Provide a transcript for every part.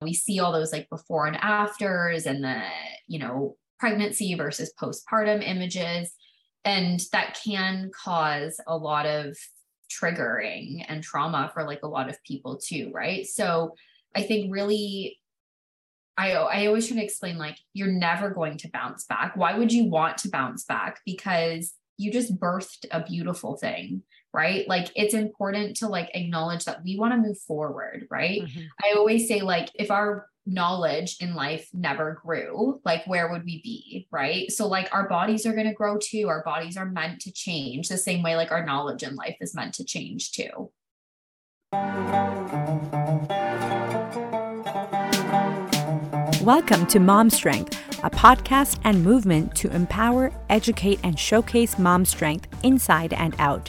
we see all those like before and afters and the, you know, pregnancy versus postpartum images. And that can cause a lot of triggering and trauma for like a lot of people too, right? So I think really I I always try to explain like you're never going to bounce back. Why would you want to bounce back? Because you just birthed a beautiful thing, right? Like it's important to like acknowledge that we want to move forward, right? Mm-hmm. I always say like if our knowledge in life never grew, like where would we be, right? So like our bodies are going to grow too. Our bodies are meant to change the same way like our knowledge in life is meant to change too. Welcome to Mom Strength, a podcast and movement to empower, educate, and showcase mom strength inside and out.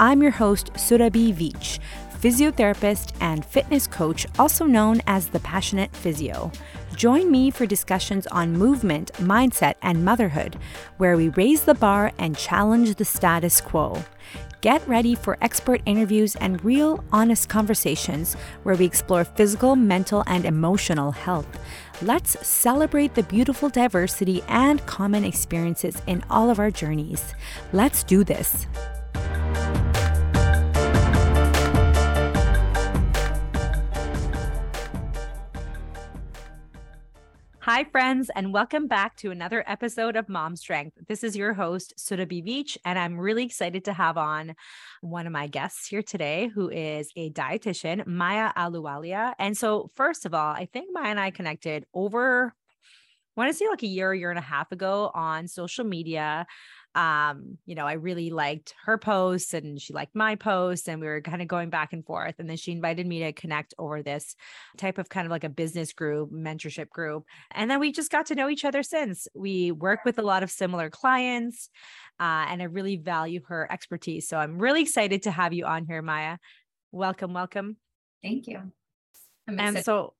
I'm your host, Surabhi Veitch, physiotherapist and fitness coach, also known as the Passionate Physio. Join me for discussions on movement, mindset, and motherhood, where we raise the bar and challenge the status quo. Get ready for expert interviews and real, honest conversations where we explore physical, mental, and emotional health. Let's celebrate the beautiful diversity and common experiences in all of our journeys. Let's do this. Hi, friends, and welcome back to another episode of Mom Strength. This is your host, Surabhi Veitch, and I'm really excited to have on one of my guests here today, who is a dietitian, Maiya Ahluwalia. And so, first of all, I think Maiya and I connected over, I want to say like a year, year and a half ago on social media um you know i really liked her posts and she liked my posts and we were kind of going back and forth. And then she invited me to connect over this type of kind of like a business group mentorship group. And then we just got to know each other since. We work with a lot of similar clients uh, and i really value her expertise. So i'm really excited to have you on here maiya. Welcome welcome. Thank you. And so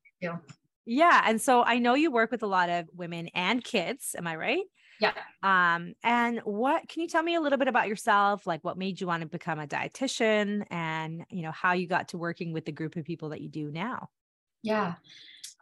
yeah and so i know you work with a lot of women and kids am i right yeah. Um, and what can you tell me a little bit about yourself? Like what made you want to become a dietitian and you know how you got to working with the group of people that you do now? Yeah.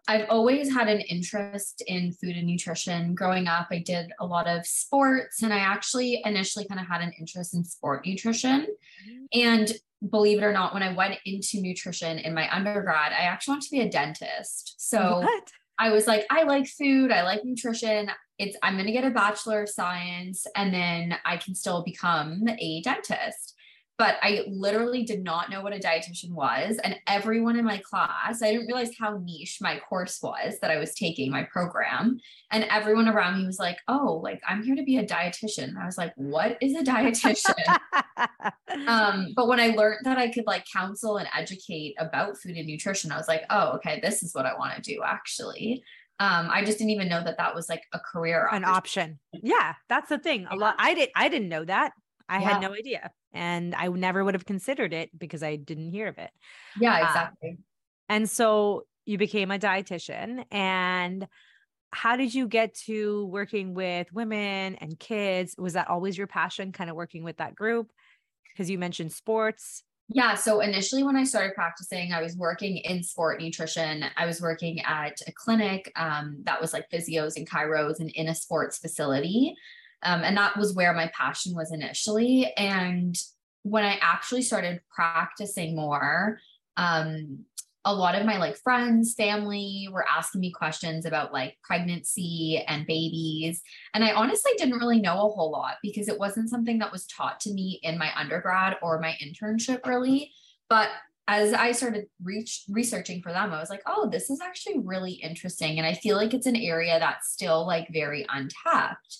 I've always had an interest in food and nutrition. Growing up, I did a lot of sports and I actually initially kind of had an interest in sport nutrition. Mm-hmm. And believe it or not, when I went into nutrition in my undergrad, I actually wanted to be a dentist. So what? I was like, I like food, I like nutrition it's I'm to get a bachelor of science and then I can still become a dentist. But I literally did not know what a dietitian was. And everyone in my class, I didn't realize how niche my course was that I was taking, my program. And everyone around me was like, oh, like I'm here to be a dietitian. I was like, what is a dietitian? um, but when I learned that I could like counsel and educate about food and nutrition, I was like, oh, okay, this is what I want to do actually. Um, I just didn't even know that that was like a career an option. Yeah, that's the thing. A lot. I did. I didn't know that. I yeah. had no idea, and I never would have considered it because I didn't hear of it. Yeah, um, exactly. Um, and so you became a dietitian, and how did you get to working with women and kids? Was that always your passion, kind of working with that group? Because you mentioned sports. Yeah. So initially, when I started practicing, I was working in sport nutrition. I was working at a clinic um, that was like physios and chiros and in a sports facility. Um, and that was where my passion was initially. And when I actually started practicing more, um, a lot of my like friends, family were asking me questions about like pregnancy and babies. And I honestly didn't really know a whole lot because it wasn't something that was taught to me in my undergrad or my internship, really. But as I started reach, researching for them, I was like, oh, this is actually really interesting. And I feel like it's an area that's still like very untapped.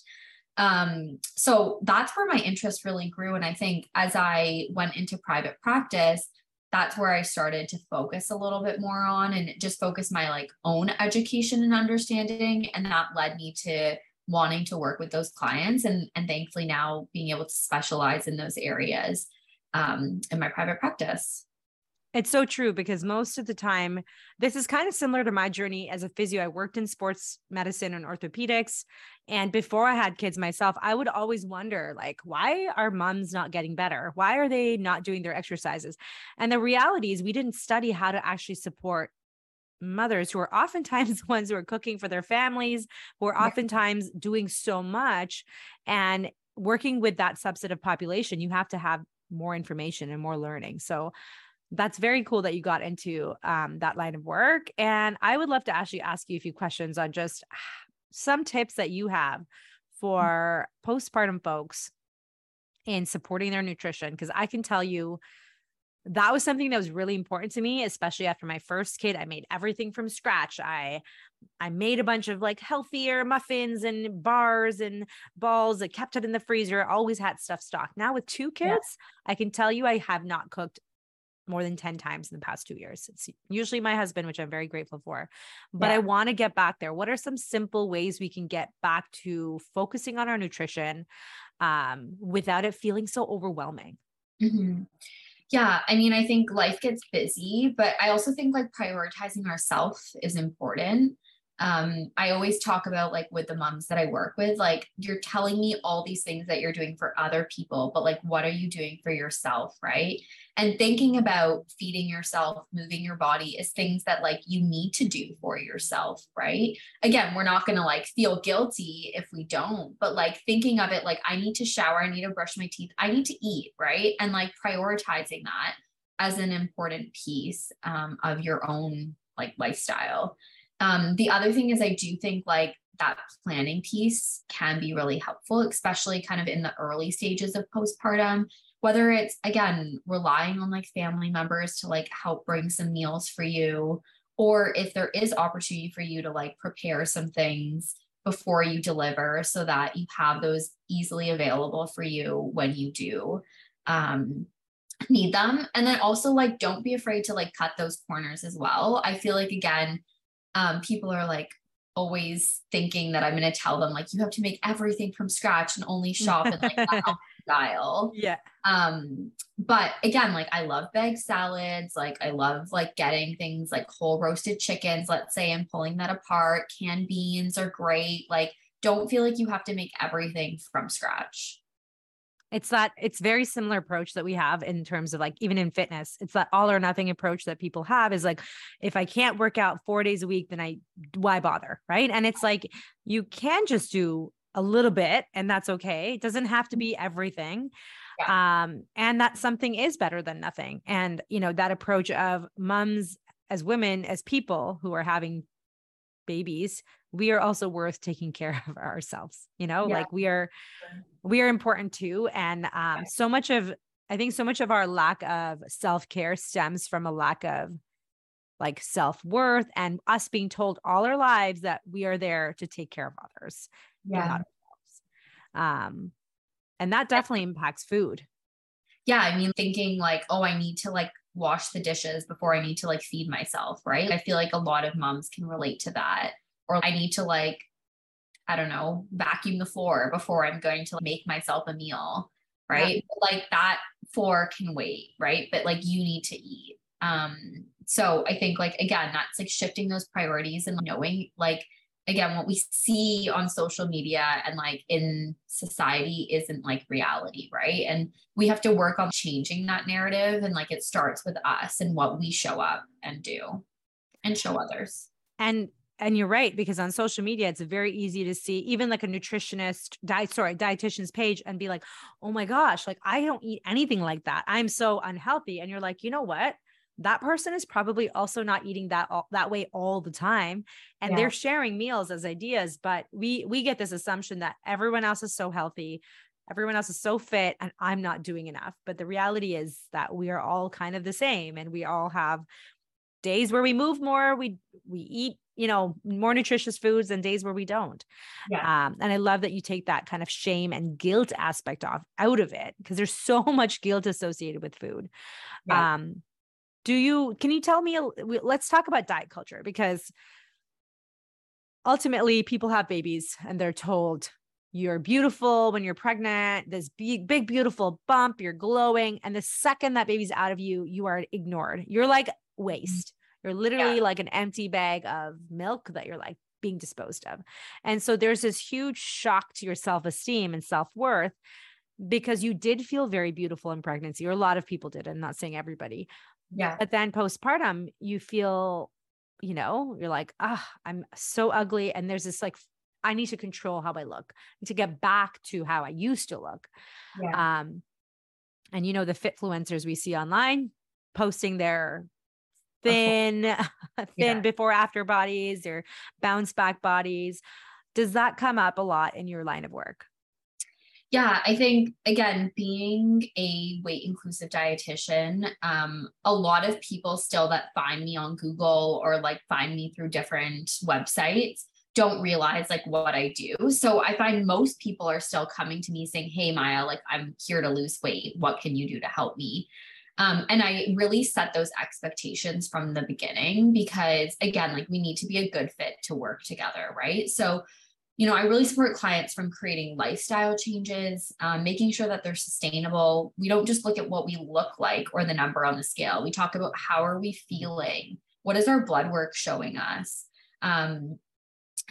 Um, so that's where my interest really grew. And I think as I went into private practice, that's where I started to focus a little bit more on and just focus my like own education and understanding. And that led me to wanting to work with those clients and, and thankfully now being able to specialize in those areas um, in my private practice. It's so true because most of the time, this is kind of similar to my journey as a physio. I worked in sports medicine and orthopedics. And before I had kids myself, I would always wonder, like, why are moms not getting better? Why are they not doing their exercises? And the reality is, we didn't study how to actually support mothers who are oftentimes the ones who are cooking for their families, who are oftentimes doing so much and working with that subset of population, you have to have more information and more learning. So that's very cool that you got into um, that line of work. And I would love to actually ask you a few questions on just some tips that you have for postpartum folks in supporting their nutrition. Because I can tell you that was something that was really important to me, especially after my first kid. I made everything from scratch. I I made a bunch of like healthier muffins and bars and balls. I kept it in the freezer, always had stuff stocked. Now with two kids, yeah. I can tell you I have not cooked more than 10 times in the past two years. It's usually my husband, which I'm very grateful for. But yeah. I want to get back there. What are some simple ways we can get back to focusing on our nutrition um, without it feeling so overwhelming? Mm-hmm. Yeah, I mean, I think life gets busy, but I also think like prioritizing ourselves is important um, I always talk about like with the moms that I work with, like you're telling me all these things that you're doing for other people, but like what are you doing for yourself, right? And thinking about feeding yourself, moving your body is things that like you need to do for yourself, right? Again, we're not to like feel guilty if we don't, but like thinking of it like I need to shower, I need to brush my teeth, I need to eat, right? And like prioritizing that as an important piece um, of your own like lifestyle. Um, the other thing is, I do think like that planning piece can be really helpful, especially kind of in the early stages of postpartum. Whether it's again relying on like family members to like help bring some meals for you, or if there is opportunity for you to like prepare some things before you deliver so that you have those easily available for you when you do um, need them. And then also like don't be afraid to like cut those corners as well. I feel like again, um, people are like always thinking that I'm going to tell them like you have to make everything from scratch and only shop in like style. Yeah. Um, but again, like I love bag salads. Like I love like getting things like whole roasted chickens, let's say, and pulling that apart. Canned beans are great. Like don't feel like you have to make everything from scratch. It's that it's very similar approach that we have in terms of like even in fitness. It's that all or nothing approach that people have is like if I can't work out 4 days a week then I why bother, right? And it's like you can just do a little bit and that's okay. It doesn't have to be everything. Yeah. Um and that something is better than nothing. And you know that approach of mums as women as people who are having babies we are also worth taking care of ourselves you know yeah. like we are we are important too and um so much of i think so much of our lack of self-care stems from a lack of like self-worth and us being told all our lives that we are there to take care of others yeah. um and that definitely impacts food. Yeah i mean thinking like oh i need to like wash the dishes before i need to like feed myself right? I feel like a lot of moms can relate to that or I need to like, I don't know, vacuum the floor before I'm going to make myself a meal. Right. Yeah. Like that floor can wait. Right. But like you need to eat. Um, so I think like again, that's like shifting those priorities and knowing like again what we see on social media and like in society isn't like reality right and we have to work on changing that narrative and like it starts with us and what we show up and do and show others and and you're right because on social media it's very easy to see even like a nutritionist diet sorry dietitian's page and be like oh my gosh like i don't eat anything like that. I'm so unhealthy. And you're like you know what? That person is probably also not eating that all, that way all the time and yeah. they're sharing meals as ideas but we we get this assumption that everyone else is so healthy everyone else is so fit and i'm not doing enough. But the reality is that we are all kind of the same and we all have days where we move more we we eat you know more nutritious foods and days where we don't yeah. um, and i love that you take that kind of shame and guilt aspect off out of it because there's so much guilt associated with food yeah. um do you can you tell me let's talk about diet culture because ultimately people have babies and they're told you're beautiful when you're pregnant this big big beautiful bump you're glowing and the second that baby's out of you you are ignored you're like mm-hmm. waste you're literally yeah. like an empty bag of milk that you're like being disposed of. And so there's this huge shock to your self esteem and self worth because you did feel very beautiful in pregnancy, or a lot of people did. I'm not saying everybody. Yeah. But then postpartum, you feel you know, you're like, ah, oh, I'm so ugly. And there's this like, I need to control how I look to get back to how I used to look. Yeah. Um, and you know, the fitfluencers we see online posting their thin, thin yeah. before after bodies or bounce back bodies. Does that come up a lot in your line of work? Yeah, I think again, being a weight inclusive dietitian, um, a lot of people still that find me on Google or like find me through different websites don't realize like what I do. So I find most people are still coming to me saying, Hey, Maiya, like I'm here to lose weight. What can you do to help me? Um, and I really set those expectations from the beginning because, again, like we need to be a good fit to work together, right? So you know, I really support clients from creating lifestyle changes, um, making sure that they're sustainable. We don't just look at what we look like or the number on the scale. We talk about how are we feeling? What is our blood work showing us? Um,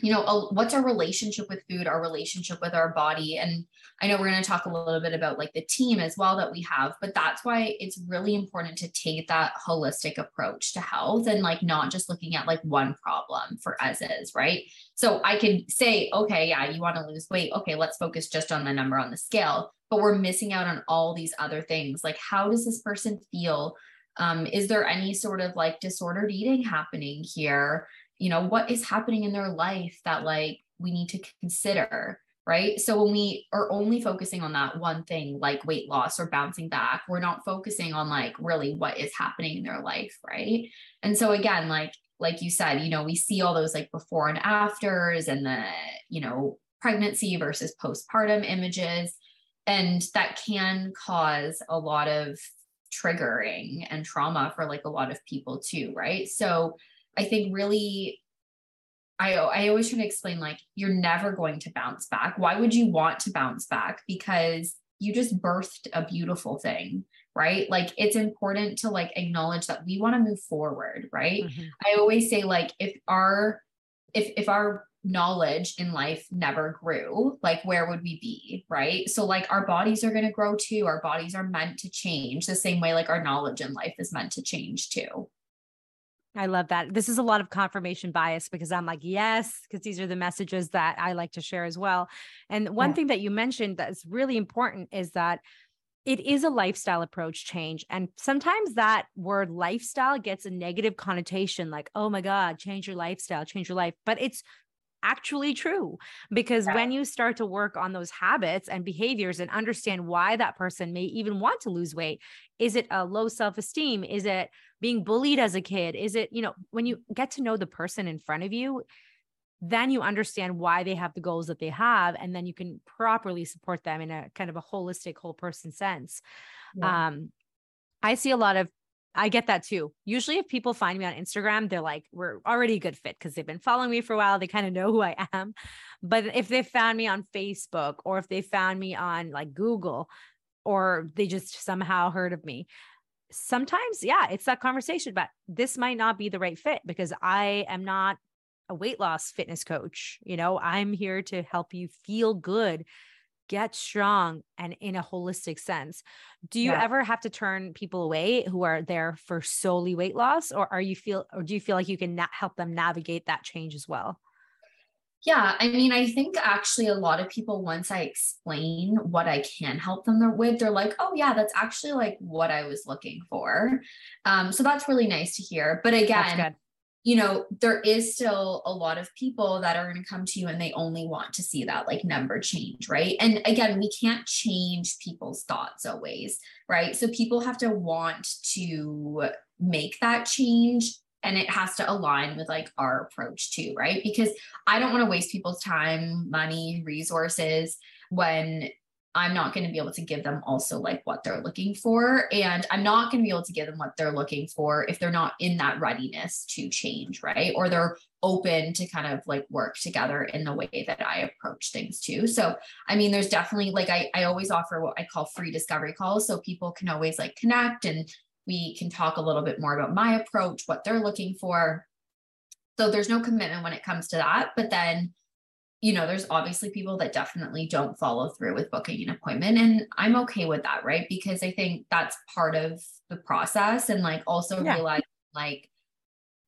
you know, what's our relationship with food, our relationship with our body. And I know we're going to talk a little bit about like the team as well that we have, but that's why it's really important to take that holistic approach to health and like not just looking at like one problem for as is, right? So I could say, okay, yeah, you want to lose weight. Okay, let's focus just on the number on the scale, but we're missing out on all these other things. Like, how does this person feel? Um, is there any sort of like disordered eating happening here? You know what is happening in their life that like we need to consider right? So when we are only focusing on that one thing like weight loss or bouncing back we're not focusing on like really what is happening in their life right? And so again like like you said you know we see all those like before and afters and the you know pregnancy versus postpartum images and that can cause a lot of triggering and trauma for like a lot of people too right? So I think really I, I always try to explain like you're never going to bounce back. Why would you want to bounce back? Because you just birthed a beautiful thing, right? Like it's important to like acknowledge that we want to move forward, right? Mm-hmm. I always say like if our if if our knowledge in life never grew, like where would we be, right? So like our bodies are going to grow too. Our bodies are meant to change the same way like our knowledge in life is meant to change too. I love that. This is a lot of confirmation bias because I'm like, yes, because these are the messages that I like to share as well. And one yeah. thing that you mentioned that's really important is that it is a lifestyle approach change. And sometimes that word lifestyle gets a negative connotation like, oh my God, change your lifestyle, change your life. But it's actually true because yeah. when you start to work on those habits and behaviors and understand why that person may even want to lose weight is it a low self-esteem is it being bullied as a kid is it you know when you get to know the person in front of you then you understand why they have the goals that they have and then you can properly support them in a kind of a holistic whole person sense yeah. um i see a lot of I get that too. Usually, if people find me on Instagram, they're like, we're already a good fit because they've been following me for a while. They kind of know who I am. But if they found me on Facebook or if they found me on like Google or they just somehow heard of me, sometimes, yeah, it's that conversation. But this might not be the right fit because I am not a weight loss fitness coach. You know, I'm here to help you feel good get strong and in a holistic sense. Do you yeah. ever have to turn people away who are there for solely weight loss or are you feel or do you feel like you can na- help them navigate that change as well? Yeah, I mean, I think actually a lot of people, once I explain what I can help them with, they're like, oh, yeah, that's actually like what I was looking for. Um, so that's really nice to hear. But again, you know, there is still a lot of people that are going to come to you and they only want to see that like number change, right? And again, we can't change people's thoughts always, right? So people have to want to make that change and it has to align with like our approach too, right? Because I don't want to waste people's time, money, resources when I'm not going to be able to give them also like what they're looking for. And I'm not going to be able to give them what they're looking for if they're not in that readiness to change, right? Or they're open to kind of like work together in the way that I approach things too. So, I mean, there's definitely like I, I always offer what I call free discovery calls. So people can always like connect and we can talk a little bit more about my approach, what they're looking for. So there's no commitment when it comes to that. But then you know, there's obviously people that definitely don't follow through with booking an appointment. And I'm okay with that, right? Because I think that's part of the process. And like also yeah. realize like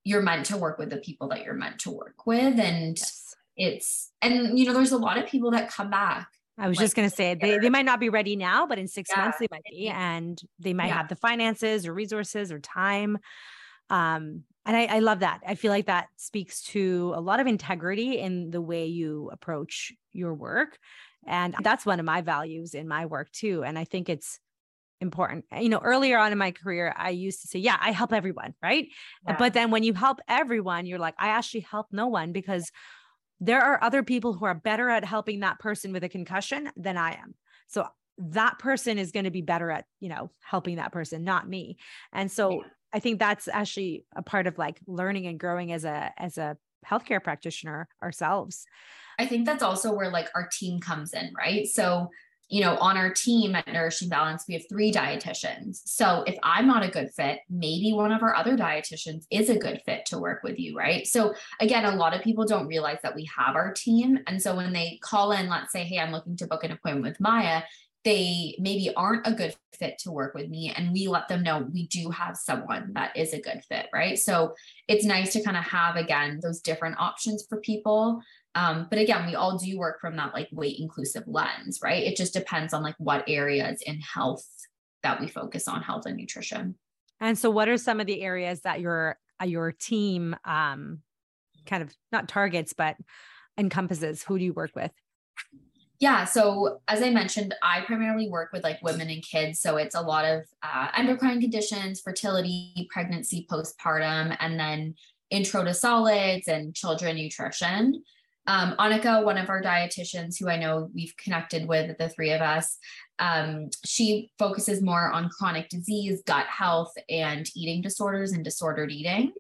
you're meant to work with the people that you're meant to work with and yes. it's and you know there's a lot of people that come back I was like, just going to say they, they might not be ready now, but in six yeah. months they might be, and they might yeah. have the finances or resources or time. Um, and I, I love that. I feel like that speaks to a lot of integrity in the way you approach your work. And that's one of my values in my work too. And I think it's important. You know, earlier on in my career, I used to say, yeah, I help everyone, right? Yeah. But then when you help everyone, you're like, I actually help no one because there are other people who are better at helping that person with a concussion than I am. So that person is going to be better at, you know, helping that person, not me. And so yeah. I think that's actually a part of like learning and growing as a as a healthcare practitioner ourselves. I think that's also where like our team comes in, right? So you know, on our team at Nourishing Balance, we have three dietitians. So if I'm not a good fit, maybe one of our other dietitians is a good fit to work with you, right? So again, a lot of people don't realize that we have our team. And so when they call in, let's say, hey, I'm looking to book an appointment with Maiya, they maybe aren't a good fit to work with me and we let them know we do have someone that is a good fit right so it's nice to kind of have again those different options for people um, but again, we all do work from that like weight inclusive lens, right? It just depends on like what areas in health that we focus on health and nutrition. And so what are some of the areas that your uh, your team um kind of not targets but encompasses? Who do you work with? Yeah, so as I mentioned, I primarily work with like women and kids. So it's a lot of uh, endocrine conditions, fertility, pregnancy, postpartum, and then intro to solids and children nutrition. Um, Annika, one of our dietitians who I know we've connected with, the three of us, um, she focuses more on chronic disease, gut health, and eating disorders and disordered eating.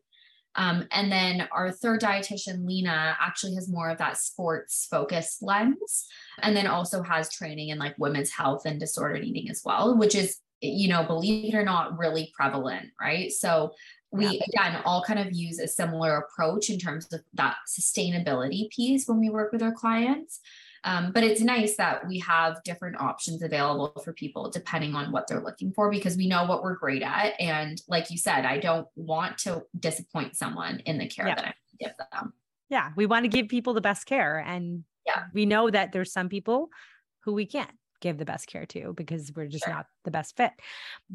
Um, and then our third dietitian, Lena, actually has more of that sports focused lens, and then also has training in like women's health and disordered eating as well, which is, you know, believe it or not, really prevalent, right? So we yeah. again all kind of use a similar approach in terms of that sustainability piece when we work with our clients. Um, but it's nice that we have different options available for people depending on what they're looking for because we know what we're great at. And like you said i don't want to disappoint someone in the care yeah. that i give them. Yeah. We want to give people the best care and yeah. we know that there's some people who we can't give the best care to because we're just sure. not the best fit.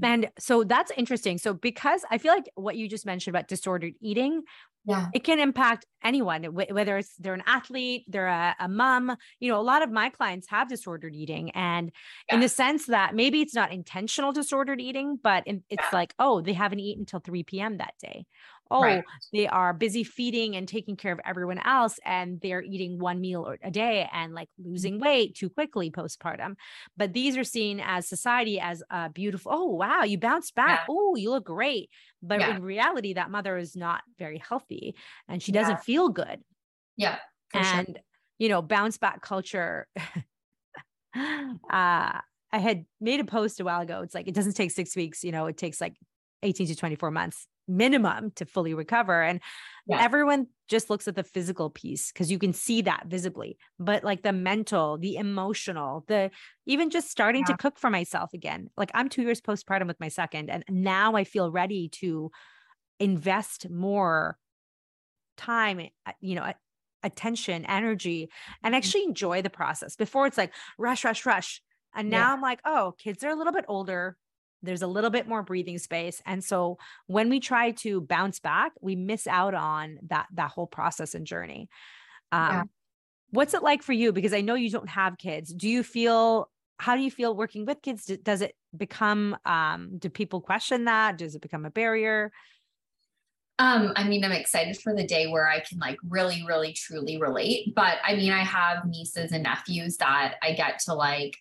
And so that's interesting. So because I feel like what you just mentioned about disordered eating, yeah. it can impact anyone, whether it's they're an athlete, they're a, a mom. You know, a lot of my clients have disordered eating, and yeah. in the sense that maybe it's not intentional disordered eating, but in, it's yeah. like, oh, they haven't eaten until 3 p.m. that day, oh right. they are busy feeding and taking care of everyone else and they're eating one meal a day and like mm. losing weight too quickly postpartum but these are seen as society as a beautiful oh wow you bounced back yeah. oh you look great but yeah. in reality that mother is not very healthy and she doesn't yeah. feel good yeah and sure. you know bounce back culture uh I had made a post a while ago. It's like it doesn't take six weeks, you know, it takes like 18 to 24 months minimum to fully recover. And yeah. everyone just looks at the physical piece because you can see that visibly, but like the mental, the emotional, the even just starting yeah. to cook for myself again. Like I'm two years postpartum with my second, and now I feel ready to invest more time, uh, you know, attention, energy, and mm-hmm. actually enjoy the process. Before it's like rush, rush, rush. And now yeah. I'm like, oh, kids are a little bit older there's a little bit more breathing space and so when we try to bounce back we miss out on that that whole process and journey. Um, yeah. what's it like for you? Because i know you don't have kids. Do you feel how do you feel working with kids? Does it become um, do people question that? Does it become a barrier? Um, I mean, I'm excited for the day where I can like really, really, truly relate. But I mean, I have nieces and nephews that I get to like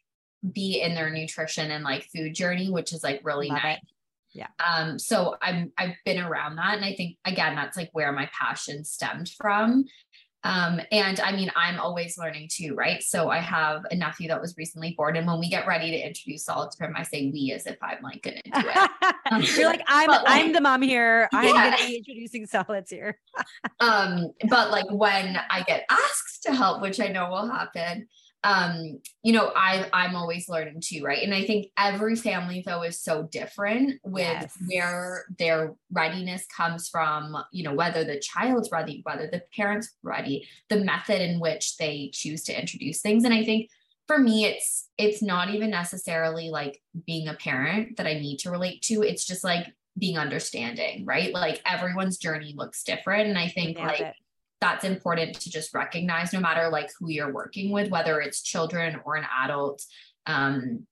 be in their nutrition and like food journey, which is like really Love nice. It. Yeah. Um, so I'm I've been around that. And I think again, that's like where my passion stemmed from. Um, and I mean, I'm always learning too, right? So I have a nephew that was recently born, and when we get ready to introduce solids to him, I say we as if I'm like gonna do it. Um, You're like, I'm I'm the mom here. I'm gonna be introducing solids here. um, but like when I get asked to help, which I know will happen, um, you know, I I'm always learning too, right? And I think every family though is so different with yes. where their readiness comes from, you know, whether the child's ready, whether the parents ready, the method in which they choose to introduce things. And I think for me it's it's not even necessarily like being a parent that I need to relate to. It's just like being understanding, right? Like everyone's journey looks different. And I think like it that's important to just recognize no matter like who you're working with whether it's children or an adult um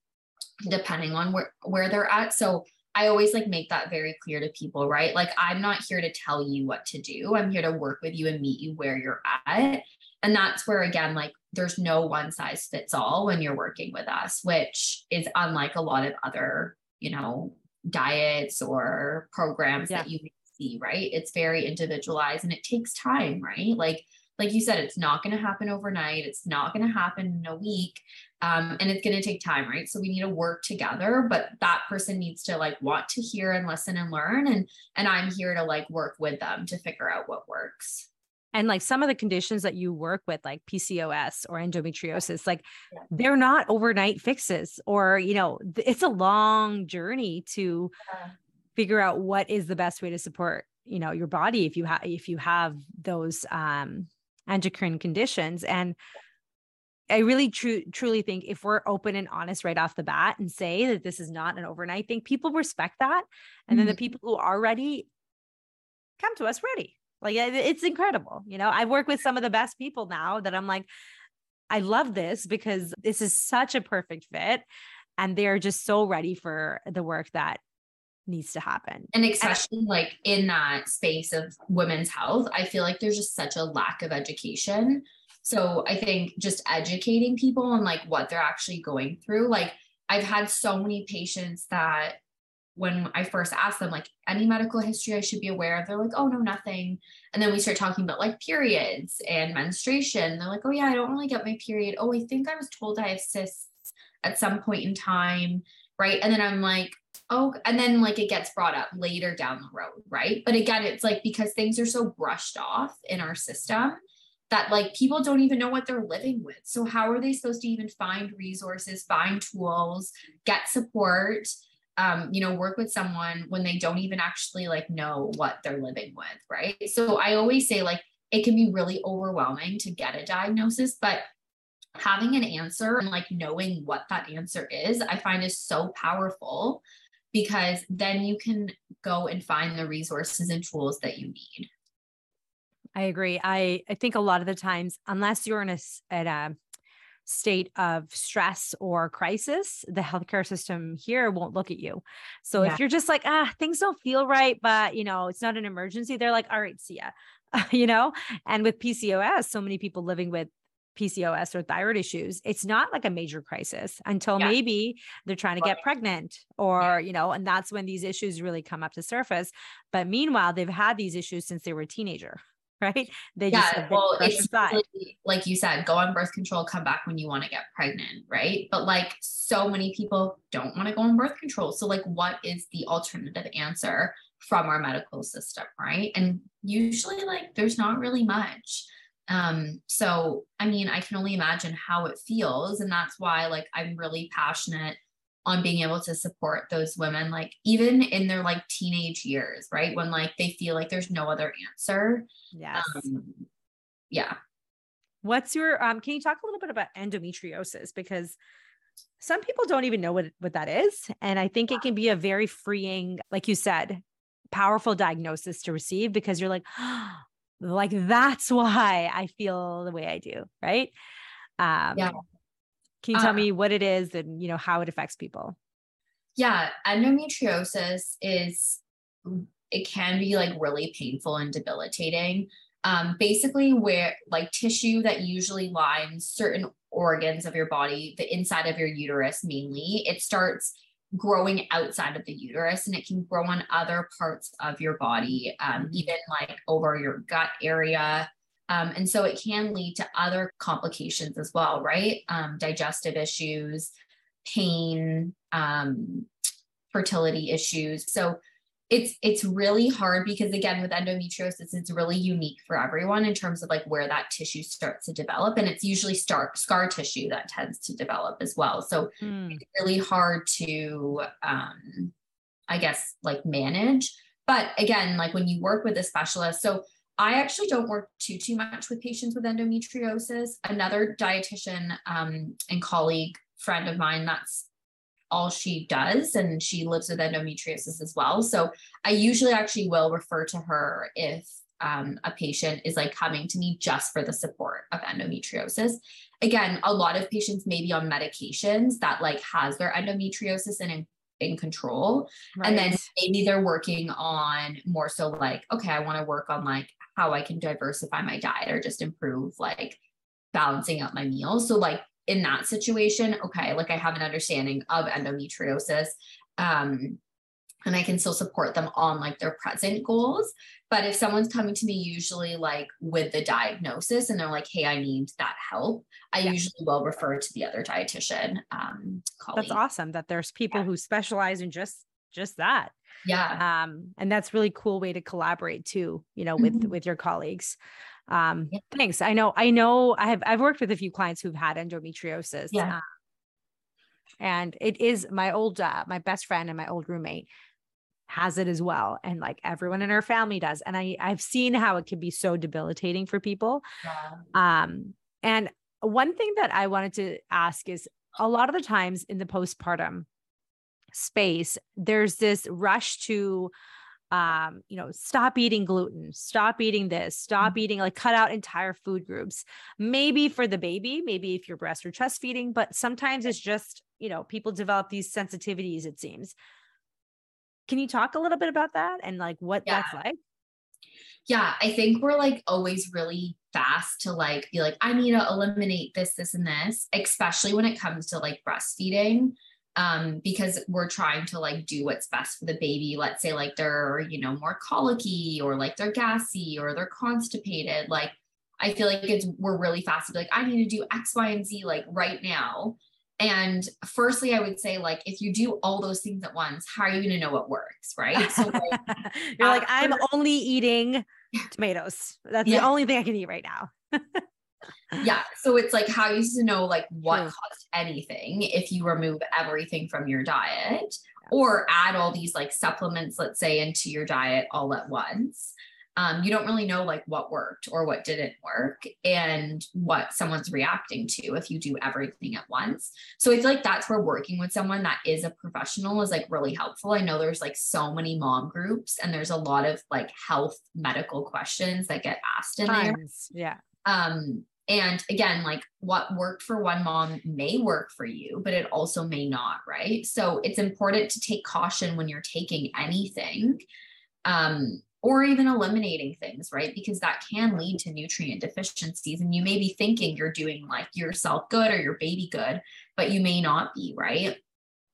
depending on where where they're at. So i always like make that very clear to people right? Like i'm not here to tell you what to do. I'm here to work with you and meet you where you're at. And that's where again like there's no one size fits all when you're working with us which is unlike a lot of other you know diets or programs yeah. that you see, right? It's very individualized and it takes time, right? Like, like you said, it's not going to happen overnight. It's not going to happen in a week. Um, and it's going to take time, right? So we need to work together, but that person needs to like want to hear and listen and learn. And, and I'm here to like work with them to figure out what works and like some of the conditions that you work with like pcos or endometriosis like yeah. they're not overnight fixes or you know it's a long journey to yeah figure out what is the best way to support you know your body if you have if you have those um endocrine conditions and I really tru- truly think if we're open and honest right off the bat and say that this is not an overnight thing, people respect that. And mm-hmm. then the mm-hmm. people who are ready come to us ready. Like it's incredible. You know, I work with some of the best people now that I'm like, I love this because this is such a perfect fit. And they're just so ready for the work that needs to happen. And especially and, like in that space of women's health, I feel like there's just such a lack of education. So I think just educating people on like what they're actually going through. Like I've had so many patients that when I first asked them, like any medical history I should be aware of, they're like, oh no, nothing. And then we start talking about like periods and menstruation. They're like, oh yeah, I don't really get my period. Oh, I think I was told I have cysts at some point in time. Right. And then I'm like, oh, and then like it gets brought up later down the road, right? But again, it's like because things are so brushed off in our system that like people don't even know what they're living with. So how are they supposed to even find resources, find tools, get support? Um, you know, work with someone when they don't even actually like know what they're living with, right? So I always say like it can be really overwhelming to get a diagnosis, but having an answer and like knowing what that answer is, I find is so powerful because then you can go and find the resources and tools that you need. I agree. I, I think a lot of the times, unless you're in a, at a state of stress or crisis, the healthcare system here won't look at you. So yeah. if you're just like, ah, things don't feel right, but you know, it's not an emergency, they're like, all right, see ya. you know, and with PCOS, so many people living with PCOS or thyroid issues, it's not like a major crisis until yeah. maybe they're trying to get pregnant or, yeah. you know, and that's when these issues really come up to surface. But meanwhile, they've had these issues since they were a teenager. Right. They yeah, just well, it's really, like you said, go on birth control, come back when you want to get pregnant. Right. But like so many people don't want to go on birth control. So, like, what is the alternative answer from our medical system? Right. And usually, like, there's not really much. Um, so I mean, I can only imagine how it feels. And that's why like I'm really passionate on being able to support those women, like even in their like teenage years, right? When like they feel like there's no other answer. Yes. Um, yeah. What's your um can you talk a little bit about endometriosis? Because some people don't even know what, what that is. And I think it can be a very freeing, like you said, powerful diagnosis to receive because you're like, oh, like that's why I feel the way I do. Right. Um, yeah. Can you tell uh, me what it is and, you know, how it affects people? Yeah. Endometriosis is, it can be like really painful and debilitating. Um, basically, where like tissue that usually lines certain organs of your body, the inside of your uterus mainly, it starts growing outside of the uterus and it can grow on other parts of your body, um, mm-hmm. even like over your gut area. Um, and so it can lead to other complications as well, right? Um, digestive issues, pain, um, fertility issues. So it's it's really hard because again with endometriosis it's really unique for everyone in terms of like where that tissue starts to develop and it's usually start scar tissue that tends to develop as well. So mm. it's really hard to um i guess like manage. But again like when you work with a specialist so i actually don't work too too much with patients with endometriosis. Another dietitian um and colleague friend of mine that's all she does and she lives with endometriosis as well. So i usually actually will refer to her if um, a patient is like coming to me just for the support of endometriosis. Again a lot of patients may be on medications that like has their endometriosis and in, in control right. and then maybe they're working on more so like okay i want to work on like how i can diversify my diet or just improve like balancing out my meals. So like in that situation, okay, like I have an understanding of endometriosis. Um, and I can still support them on like their present goals. But if someone's coming to me usually like with the diagnosis and they're like, hey, I need that help, I yeah. usually will refer to the other dietitian. Um, colleague. That's awesome that there's people yeah. who specialize in just just that. Yeah. Um, and that's really cool way to collaborate too, you know, with mm-hmm. with your colleagues. Um, yeah. thanks. I know, I know I have, I've worked with a few clients who've had endometriosis. Yeah. Uh, and it is my old, uh, my best friend and my old roommate has it as well. And like everyone in her family does. And I, I've seen how it can be so debilitating for people. Yeah. Um, and one thing that I wanted to ask is a lot of the times in the postpartum space, there's this rush to um, you know, stop eating gluten, stop eating this, stop mm-hmm. eating, like cut out entire food groups. Maybe for the baby, maybe if you're breast or chest feeding, but sometimes it's just, you know, people develop these sensitivities, it seems. Can you talk a little bit about that and like what yeah. that's like? Yeah, I think we're like always really fast to like be like, I need to eliminate this, this, and this, especially when it comes to like breastfeeding um, because we're trying to like do what's best for the baby. Let's say like they're, you know, more colicky or like they're gassy or they're constipated. Like I feel like it's we're really fast to be like, I need to do X, Y, and Z like right now. And firstly, I would say, like, if you do all those things at once, how are you going to know what works? Right. So, like, you're like, I'm only eating tomatoes. That's yeah. the only thing I can eat right now. yeah. So it's like how you to know like what True. caused anything if you remove everything from your diet or add all these like supplements, let's say, into your diet all at once. Um, you don't really know like what worked or what didn't work and what someone's reacting to if you do everything at once. So I feel like that's where working with someone that is a professional is like really helpful. I know there's like so many mom groups and there's a lot of like health medical questions that get asked in Tons. there. Yeah. Um, and again, like what worked for one mom may work for you, but it also may not, right? So it's important to take caution when you're taking anything um, or even eliminating things, right? Because that can lead to nutrient deficiencies. And you may be thinking you're doing like yourself good or your baby good, but you may not be, right?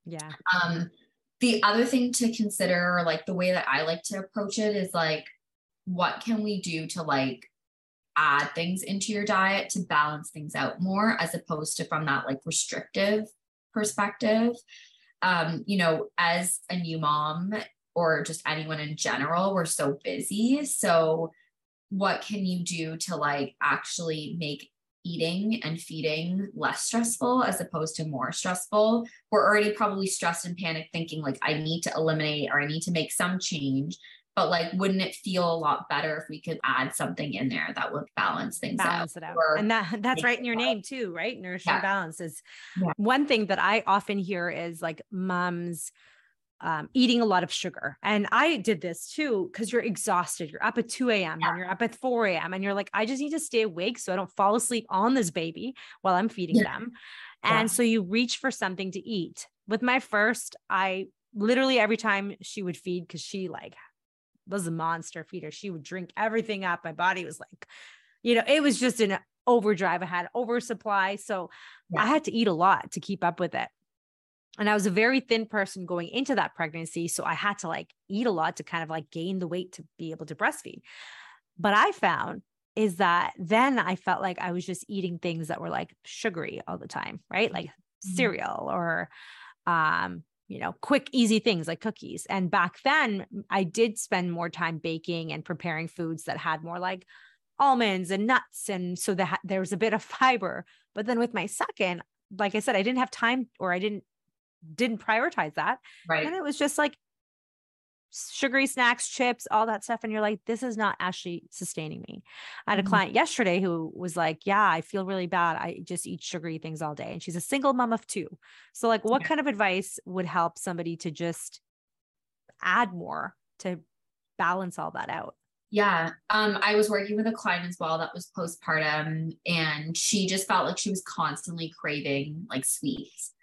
Yeah. Um, the other thing to consider, like the way that I like to approach it is like, what can we do to like add things into your diet to balance things out more as opposed to from that like restrictive perspective. Um you know as a new mom or just anyone in general we're so busy. So what can you do to like actually make eating and feeding less stressful as opposed to more stressful? We're already probably stressed and panic thinking like i need to eliminate or i need to make some change but like wouldn't it feel a lot better if we could add something in there that would balance things balance out, it out and that that's right in your name too right nourishing yeah. balance is yeah. one thing that i often hear is like moms um, eating a lot of sugar. And I did this too because you're exhausted. You're up at 2 a.m. Yeah. and you're up at 4 a.m. and you're like, I just need to stay awake so I don't fall asleep on this baby while I'm feeding yeah. them. And yeah. so you reach for something to eat. With my first, I literally every time she would feed, because she like was a monster feeder. She would drink everything up. My body was like, you know, it was just an overdrive. I had oversupply. So yeah. I had to eat a lot to keep up with it. And I was a very thin person going into that pregnancy. So I had to like eat a lot to kind of like gain the weight to be able to breastfeed. But I found is that then I felt like I was just eating things that were like sugary all the time, right? Like mm-hmm. cereal or um you know, quick, easy things like cookies. And back then, I did spend more time baking and preparing foods that had more like almonds and nuts. And so that there was a bit of fiber. But then with my second, like I said, I didn't have time or I didn't didn't prioritize that. Right. And it was just like sugary snacks, chips, all that stuff. And you're like, this is not actually sustaining me. I had a mm-hmm. client yesterday who was like, Yeah, I feel really bad. I just eat sugary things all day. And she's a single mom of two. So, like, what yeah. kind of advice would help somebody to just add more to balance all that out? Yeah. Um, I was working with a client as well that was postpartum and she just felt like she was constantly craving like sweets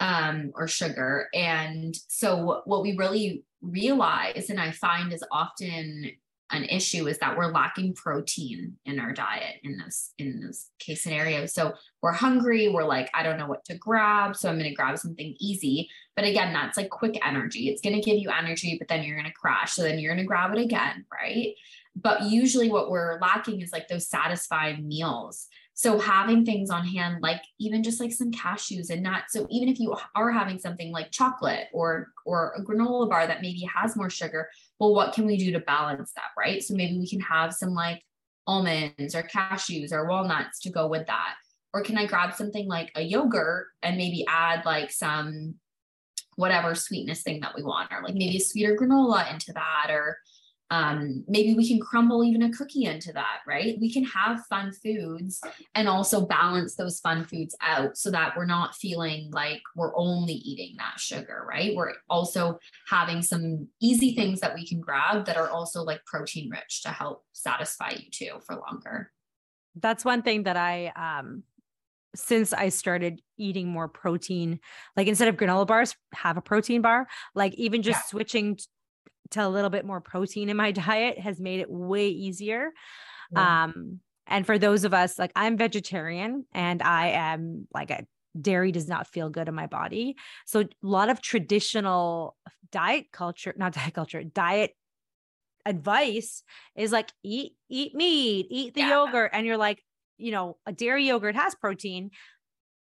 um, or sugar. And so what we really realize, and I find is often an issue, is that we're lacking protein in our diet in this in this case scenario. So we're hungry, we're like, I don't know what to grab, so I'm going to grab something easy. But again, that's like quick energy. It's going to give you energy, but then you're going to crash. So then you're going to grab it again, right? But usually what we're lacking is like those satisfying meals so having things on hand, like even just like some cashews and nuts. So even if you are having something like chocolate or or a granola bar that maybe has more sugar, well, what can we do to balance that, right? So maybe we can have some like almonds or cashews or walnuts to go with that. Or can I grab something like a yogurt and maybe add like some whatever sweetness thing that we want, or like maybe a sweeter granola into that, or um, maybe we can crumble even a cookie into that, right? We can have fun foods and also balance those fun foods out so that we're not feeling like we're only eating that sugar, right? We're also having some easy things that we can grab that are also like protein rich to help satisfy you too for longer. That's one thing that I, um, since I started eating more protein, like instead of granola bars, have a protein bar, like even just yeah. switching to a little bit more protein in my diet has made it way easier. Yeah. Um, and for those of us, like I'm vegetarian and I am like a dairy does not feel good in my body. So a lot of traditional diet culture, not diet culture, diet advice is like eat eat meat, eat the yeah. yogurt and you're like, you know, a dairy yogurt has protein,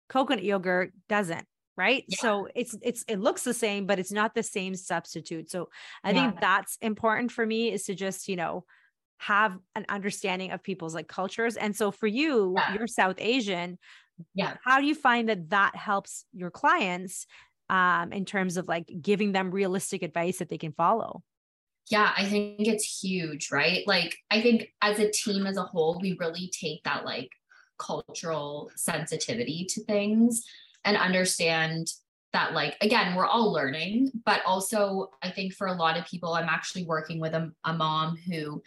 coconut yogurt doesn't right? Yeah. so it's it's it looks the same but it's not the same substitute. So i yeah. think that's important for me is to just you know have an understanding of people's like cultures. And so for you yeah. you're south asian. Yeah. How do you find that that helps your clients um in terms of like giving them realistic advice that they can follow? Yeah i think it's huge right? Like i think as a team as a whole we really take that like cultural sensitivity to things and understand that like again we're all learning but also i think for a lot of people i'm actually working with a, a mom who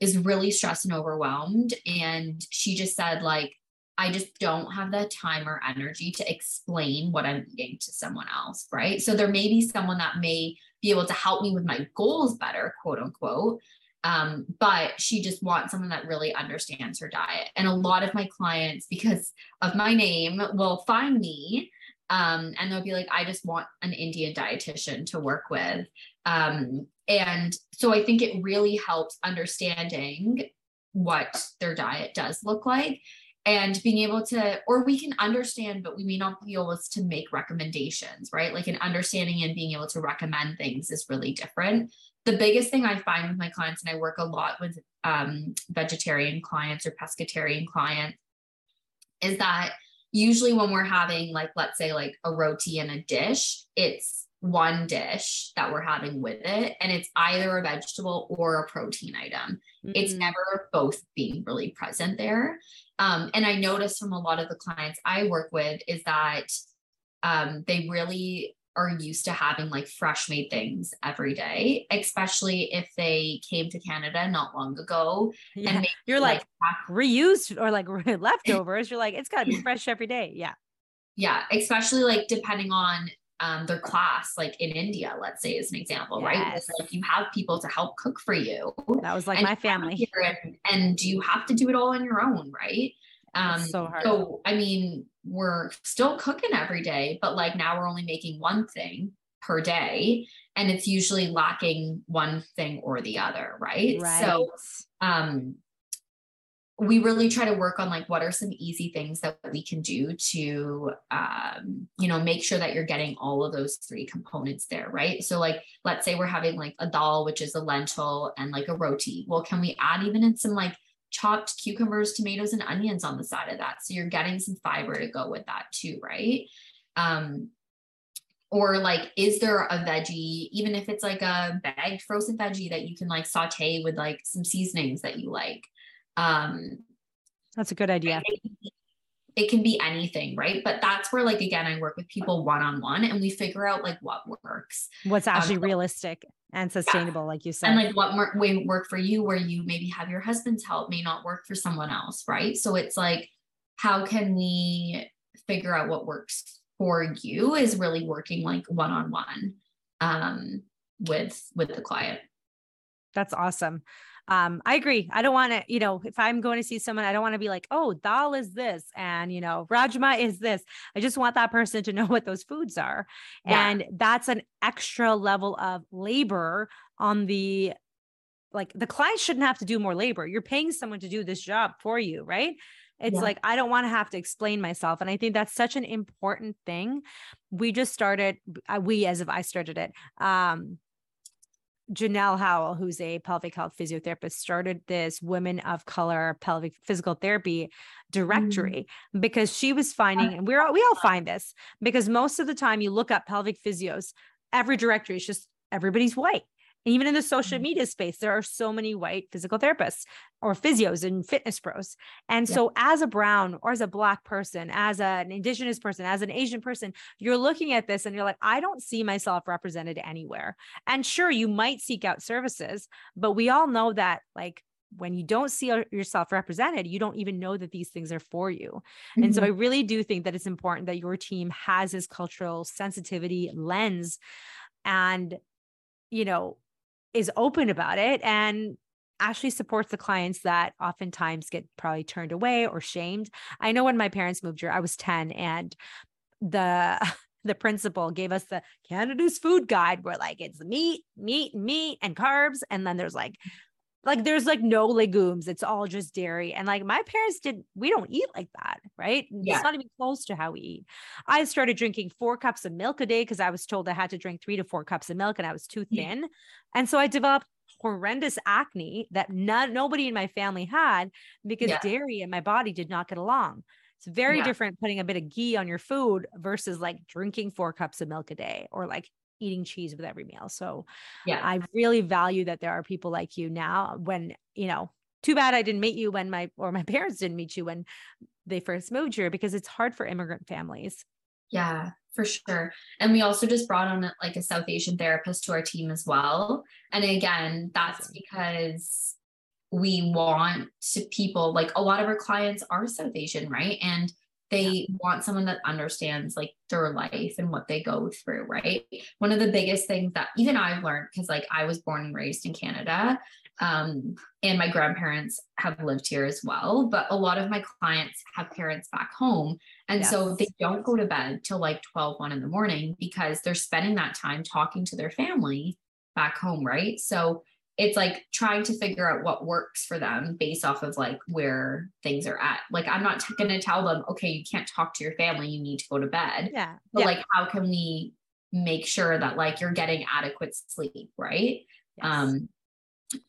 is really stressed and overwhelmed and she just said like i just don't have the time or energy to explain what i'm eating to someone else right? So there may be someone that may be able to help me with my goals better quote unquote um, but she just wants someone that really understands her diet. And a lot of my clients, because of my name, will find me um, and they'll be like, I just want an Indian dietitian to work with. Um, and so I think it really helps understanding what their diet does look like and being able to or we can understand but we may not be able to make recommendations right like an understanding and being able to recommend things is really different the biggest thing I find with my clients, and I work a lot with um, vegetarian clients or pescatarian clients, is that usually when we're having, like, let's say, like a roti in a dish, it's one dish that we're having with it, and it's either a vegetable or a protein item. Mm-hmm. It's never both being really present there. Um, and I notice from a lot of the clients I work with is that um, they really are used to having like fresh made things every day, especially if they came to Canada not long ago. Yeah. And you're like, like reused or like leftovers. You're like, it's got to be fresh every day. Yeah. Yeah. Especially like depending on um, their class, like in India, let's say, as an example, yes. right? It's like you have people to help cook for you. That was like my family. And, and you have to do it all on your own, right? Um, so hard. So, I mean, we're still cooking every day, but like now we're only making one thing per day and it's usually lacking one thing or the other, right? right. So, um, we really try to work on like what are some easy things that we can do to um, you know make sure that you're getting all of those three components there right so like let's say we're having like a dal which is a lentil and like a roti well can we add even in some like chopped cucumbers tomatoes and onions on the side of that. So you're getting some fiber to go with that too right? Um, or like is there a veggie even if it's like a bagged frozen veggie that you can like saute with like some seasonings that you like? Um, that's a good idea. It can be anything, right? But that's where, like, again, I work with people one on one and we figure out like what works, what's um, actually um, realistic and sustainable, yeah. like you said. And like what work, may work for you, where you maybe have your husband's help may not work for someone else, right? So it's like, how can we figure out what works for you is really working like one on one um with with the client. That's awesome um, I agree. I don't want to, you know, if I'm going to see someone, I don't want to be like, oh, dal is this, and you know, rajma is this. I just want that person to know what those foods are, yeah. and that's an extra level of labor on the like the client shouldn't have to do more labor. You're paying someone to do this job for you, right? It's yeah. like I don't want to have to explain myself, and I think that's such an important thing. We just started. Uh, we, as if I started it. Um, Janelle Howell, who's a pelvic health physiotherapist, started this Women of Color Pelvic Physical Therapy directory mm. because she was finding, and we're all, we all find this because most of the time you look up pelvic physios, every directory is just everybody's white even in the social mm-hmm. media space, there are so many white physical therapists or physios and fitness pros. And yeah. so, as a brown or as a black person, as an indigenous person, as an Asian person, you're looking at this and you're like, I don't see myself represented anywhere. And sure, you might seek out services, but we all know that, like, when you don't see yourself represented, you don't even know that these things are for you. Mm-hmm. And so mm-hmm. I really do think that it's important that your team has this cultural sensitivity lens and you know is open about it and actually supports the clients that oftentimes get probably turned away or shamed. I know when my parents moved here, I was 10 and the the principal gave us the Canada's food guide where like it's meat, meat, meat and carbs and then there's like like there's like no legumes it's all just dairy and like my parents did we don't eat like that right yeah. it's not even close to how we eat i started drinking four cups of milk a day because i was told i had to drink three to four cups of milk and i was too thin yeah. and so i developed horrendous acne that not, nobody in my family had because yeah. dairy and my body did not get along it's very different putting a bit of ghee on your food versus like drinking four cups of milk a day or like eating cheese with every meal. So yeah, I really value that there are people like you now when, you know, too bad I didn't meet you when my or my parents didn't meet you when they first moved here because it's hard for immigrant families. Yeah, for sure. And we also just brought on like a South Asian therapist to our team as well. And again, that's because we want to people like a lot of our clients are South Asian, right? And they yeah. want someone that understands like their life and what they go through right one of the biggest things that even i've learned because like i was born and raised in canada um, and my grandparents have lived here as well but a lot of my clients have parents back home and yes. so they don't go to bed till like 12 1 in the morning because they're spending that time talking to their family back home right so it's like trying to figure out what works for them based off of like where things are at. Like I'm not t- going to tell them, okay, you can't talk to your family, you need to go to bed. Yeah. But yeah. like how can we make sure that like you're getting adequate sleep, right? Yes. Um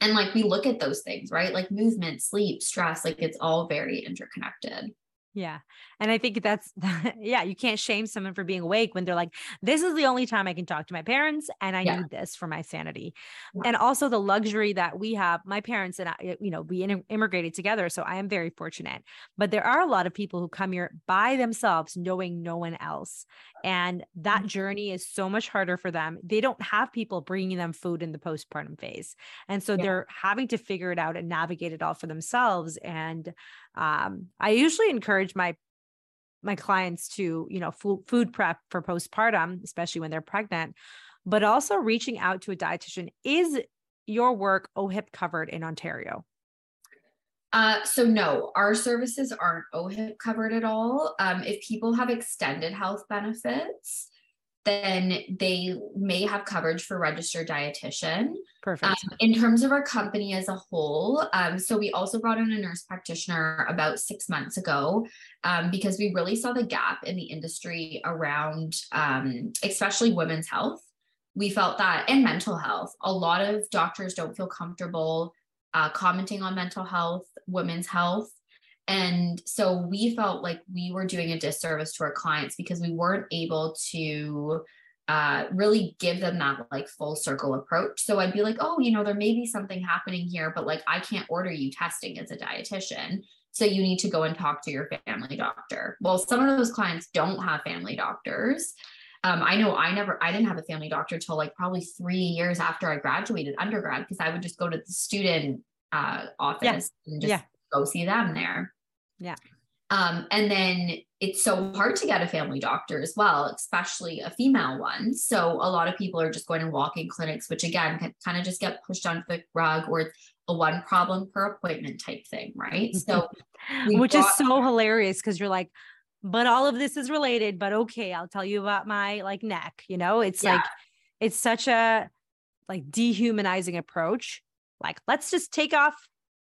and like we look at those things, right? Like movement, sleep, stress, like it's all very interconnected. Yeah. And I think that's, yeah, you can't shame someone for being awake when they're like, this is the only time I can talk to my parents and I yeah. need this for my sanity. Yeah. And also the luxury that we have, my parents and I, you know, we immigrated together. So I am very fortunate. But there are a lot of people who come here by themselves, knowing no one else. And that mm-hmm. journey is so much harder for them. They don't have people bringing them food in the postpartum phase. And so yeah. they're having to figure it out and navigate it all for themselves. And um, I usually encourage my my clients to you know food, prep for postpartum especially when they're pregnant but also reaching out to a dietitian is your work ohip covered in ontario uh, so no, our services aren't OHIP covered at all. Um, if people have extended health benefits, then they may have coverage for registered dietitian. Perfect. Um, in terms of our company as a whole, um, so we also brought in a nurse practitioner about six months ago um, because we really saw the gap in the industry around, um, especially women's health. We felt that, and mental health, a lot of doctors don't feel comfortable uh, commenting on mental health, women's health. And so we felt like we were doing a disservice to our clients because we weren't able to uh, really give them that like full circle approach. So I'd be like, oh, you know, there may be something happening here, but like I can't order you testing as a dietitian. So you need to go and talk to your family doctor. Well, some of those clients don't have family doctors. Um, I know I never, I didn't have a family doctor till like probably three years after I graduated undergrad because I would just go to the student uh, office yeah. and just yeah. go see them there. Yeah. Um, and then it's so hard to get a family doctor as well, especially a female one. So a lot of people are just going to walk-in clinics, which again can kind of just get pushed onto the rug or a one problem per appointment type thing, right? So which is so hilarious because you're like, but all of this is related, but okay, I'll tell you about my like neck, you know, it's yeah. like it's such a like dehumanizing approach. Like, let's just take off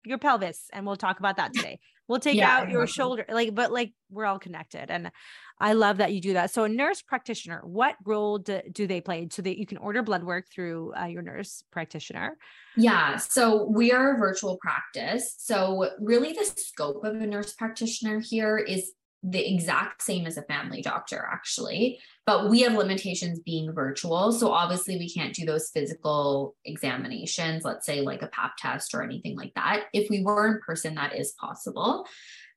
your pelvis and we'll talk about that today. We'll take yeah, out your shoulder, like, but like we're all connected. And I love that you do that. So, a nurse practitioner, what role do, do they play so that you can order blood work through uh, your nurse practitioner? Yeah. So, we are a virtual practice. So, really, the scope of a nurse practitioner here is the exact same as a family doctor, actually but we have limitations being virtual. So obviously we can't do those physical examinations, let's say like a pap test or anything like that. If we were in person, that is possible.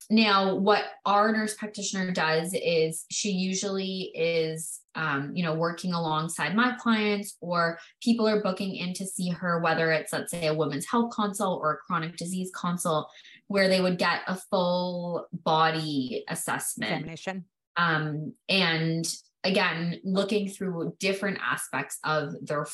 Now, what our nurse practitioner does is she usually is, um, you know, working alongside my clients, or people are booking in to see her, whether it's, let's say, a women's health consult or a chronic disease consult, where they would get a full body assessment. Examination. Um, and again looking through different aspects of their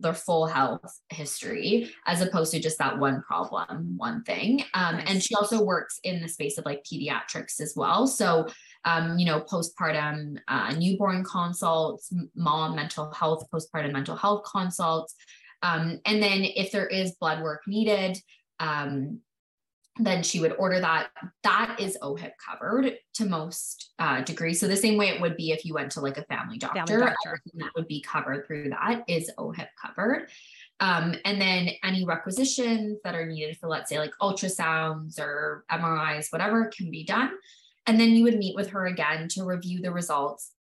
their full health history as opposed to just that one problem one thing um, and she also works in the space of like pediatrics as well so um, you know postpartum uh, newborn consults mom mental health postpartum mental health consults um, and then if there is blood work needed um, then she would order that. That is OHIP covered to most uh, degrees. So the same way it would be if you went to like a family doctor, family doctor. that would be covered through that is OHIP covered. Um, and then any requisitions that are needed for, let's say, like ultrasounds or MRIs, whatever can be done. And then you would meet with her again to review the results.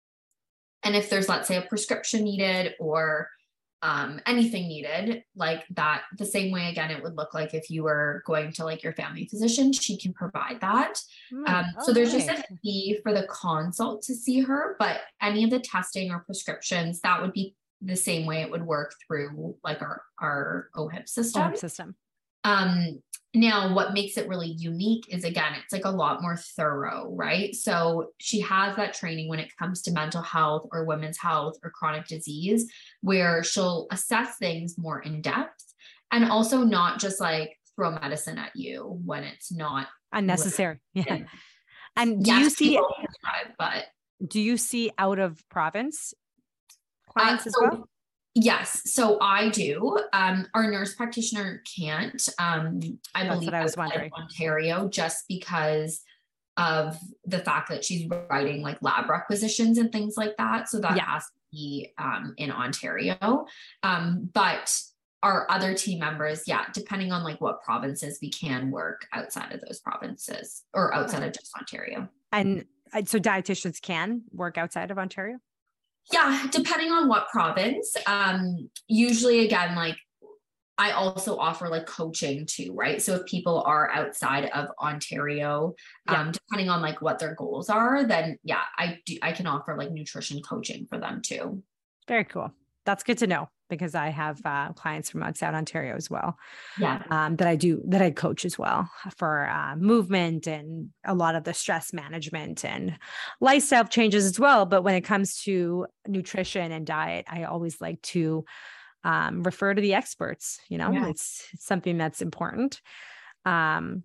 And if there's, let's say, a prescription needed or um, anything needed like that the same way again it would look like if you were going to like your family physician she can provide that. Mm, um, so there's just a fee for the consult to see her but any of the testing or prescriptions that would be the same way it would work through like our our ohip system. OHIP system. Um now, what makes it really unique is again, it's like a lot more thorough, right? So she has that training when it comes to mental health or women's health or chronic disease, where she'll assess things more in depth and also not just like throw medicine at you when it's not unnecessary. Yeah. And do yes, you see, but do you see out of province clients uh, so, as well? Yes, so I do. Um, our nurse practitioner can't. Um, I That's believe I was wondering. Ontario, just because of the fact that she's writing like lab requisitions and things like that. So that yeah. has to be um, in Ontario. Um, but our other team members, yeah, depending on like what provinces we can work outside of those provinces or outside of just Ontario. And uh, so dietitians can work outside of Ontario? Yeah, depending on what province. Um, usually, again, like I also offer like coaching too, right? So if people are outside of Ontario, yeah. um, depending on like what their goals are, then yeah, I do I can offer like nutrition coaching for them too. Very cool. That's good to know because I have uh, clients from outside Ontario as well. Yeah. Um, that I do that I coach as well for uh, movement and a lot of the stress management and lifestyle changes as well. But when it comes to nutrition and diet, I always like to um, refer to the experts. You know, yeah. it's, it's something that's important. Um,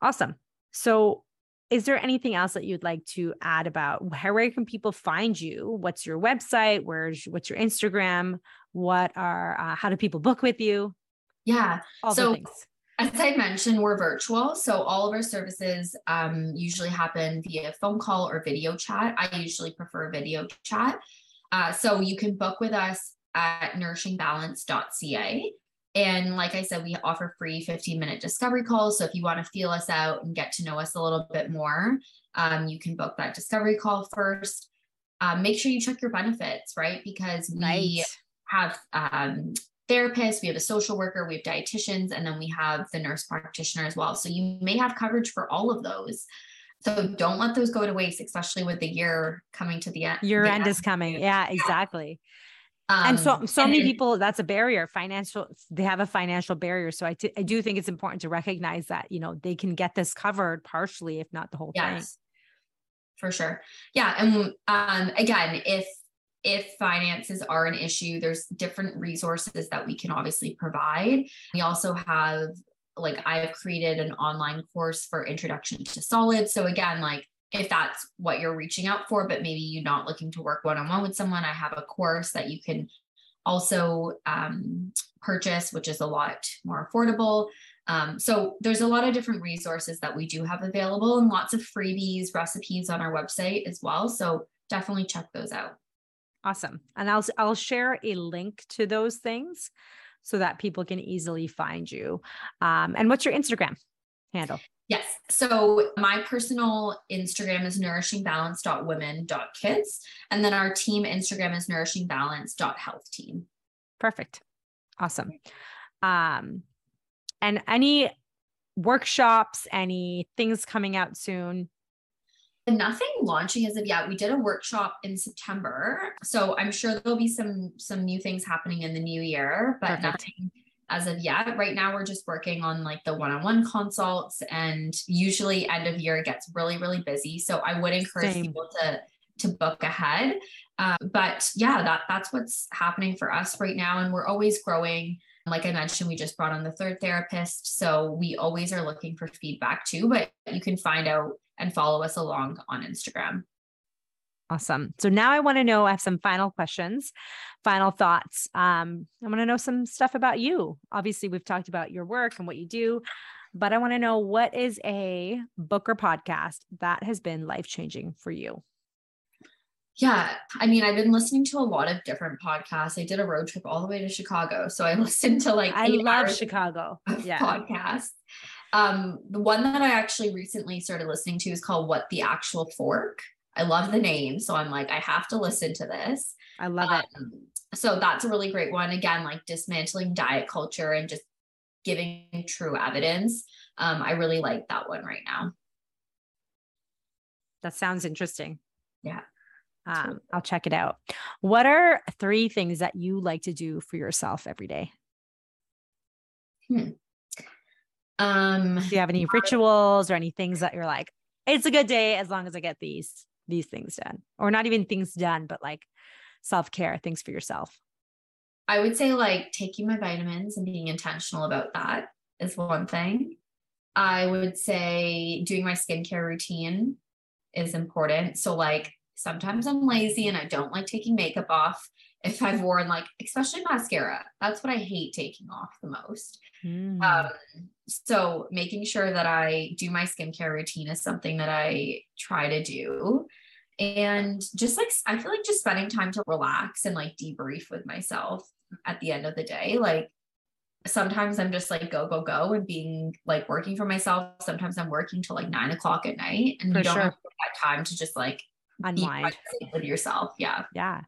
awesome. So is there anything else that you'd like to add about how, where can people find you? What's your website? Where's what's your Instagram? What are uh, how do people book with you? Yeah. All so, as I mentioned, we're virtual. So all of our services um, usually happen via phone call or video chat. I usually prefer video chat. Uh, so you can book with us at nourishingbalance.ca. And like I said, we offer free 15 minute discovery calls. So if you want to feel us out and get to know us a little bit more, um, you can book that discovery call first. Um, make sure you check your benefits, right? Because we right. have um, therapists, we have a social worker, we have dietitians, and then we have the nurse practitioner as well. So you may have coverage for all of those. So don't let those go to waste, especially with the year coming to the end. Your the end, end is coming. Yeah, exactly. Um, and so, so and many people, that's a barrier. Financial, they have a financial barrier. So I, t- I do think it's important to recognize that, you know, they can get this covered partially, if not the whole yes, thing. For sure. Yeah. And um, again, if, if finances are an issue, there's different resources that we can obviously provide. We also have, like, I've created an online course for introduction to solid. So again, like, if that's what you're reaching out for, but maybe you're not looking to work one on one with someone, I have a course that you can also um, purchase, which is a lot more affordable. Um, so there's a lot of different resources that we do have available and lots of freebies, recipes on our website as well. So definitely check those out. Awesome. And I'll I'll share a link to those things so that people can easily find you. Um, and what's your Instagram handle? Yes. So my personal Instagram is nourishingbalance.women.kids. And then our team Instagram is nourishingbalance.healthteam. Perfect. Awesome. Um, and any workshops, any things coming out soon? Nothing launching as of yet. We did a workshop in September. So I'm sure there'll be some some new things happening in the new year, but Perfect. nothing as of yet. Right now, we're just working on like the one on one consults, and usually end of year gets really, really busy. So I would encourage Same. people to to book ahead. Um, but yeah, that that's what's happening for us right now, and we're always growing. Like I mentioned, we just brought on the third therapist, so we always are looking for feedback too. But you can find out and follow us along on Instagram. Awesome. So now I want to know, I have some final questions, final thoughts. Um, I want to know some stuff about you. Obviously, we've talked about your work and what you do, but I want to know what is a book or podcast that has been life changing for you? Yeah. I mean, I've been listening to a lot of different podcasts. I did a road trip all the way to Chicago. So I listened to like, I love Chicago yeah. podcasts. Um, the one that I actually recently started listening to is called What the Actual Fork. I love the name. So I'm like, I have to listen to this. I love it. Um, so that's a really great one. Again, like dismantling diet culture and just giving true evidence. Um, I really like that one right now. That sounds interesting. Yeah. Um, I'll check it out. What are three things that you like to do for yourself every day? Hmm. Um, do you have any rituals or any things that you're like, it's a good day as long as I get these? These things done or not even things done but like self-care things for yourself. I would say like taking my vitamins and being intentional about that is one thing. I would say doing my skincare routine is important. So like sometimes i'm lazy and i don't like taking makeup off if i've worn like especially mascara. That's what i hate taking off the most. Mm. um, so making sure that I do my skincare routine is something that I try to do. And just like, I feel like just spending time to relax and like debrief with myself at the end of the day. Like, sometimes I'm just like, go, go, go, and being like working for myself. Sometimes I'm working till like nine o'clock at night and for you don't sure. have that time to just like unwind with yourself. Yeah. Yeah.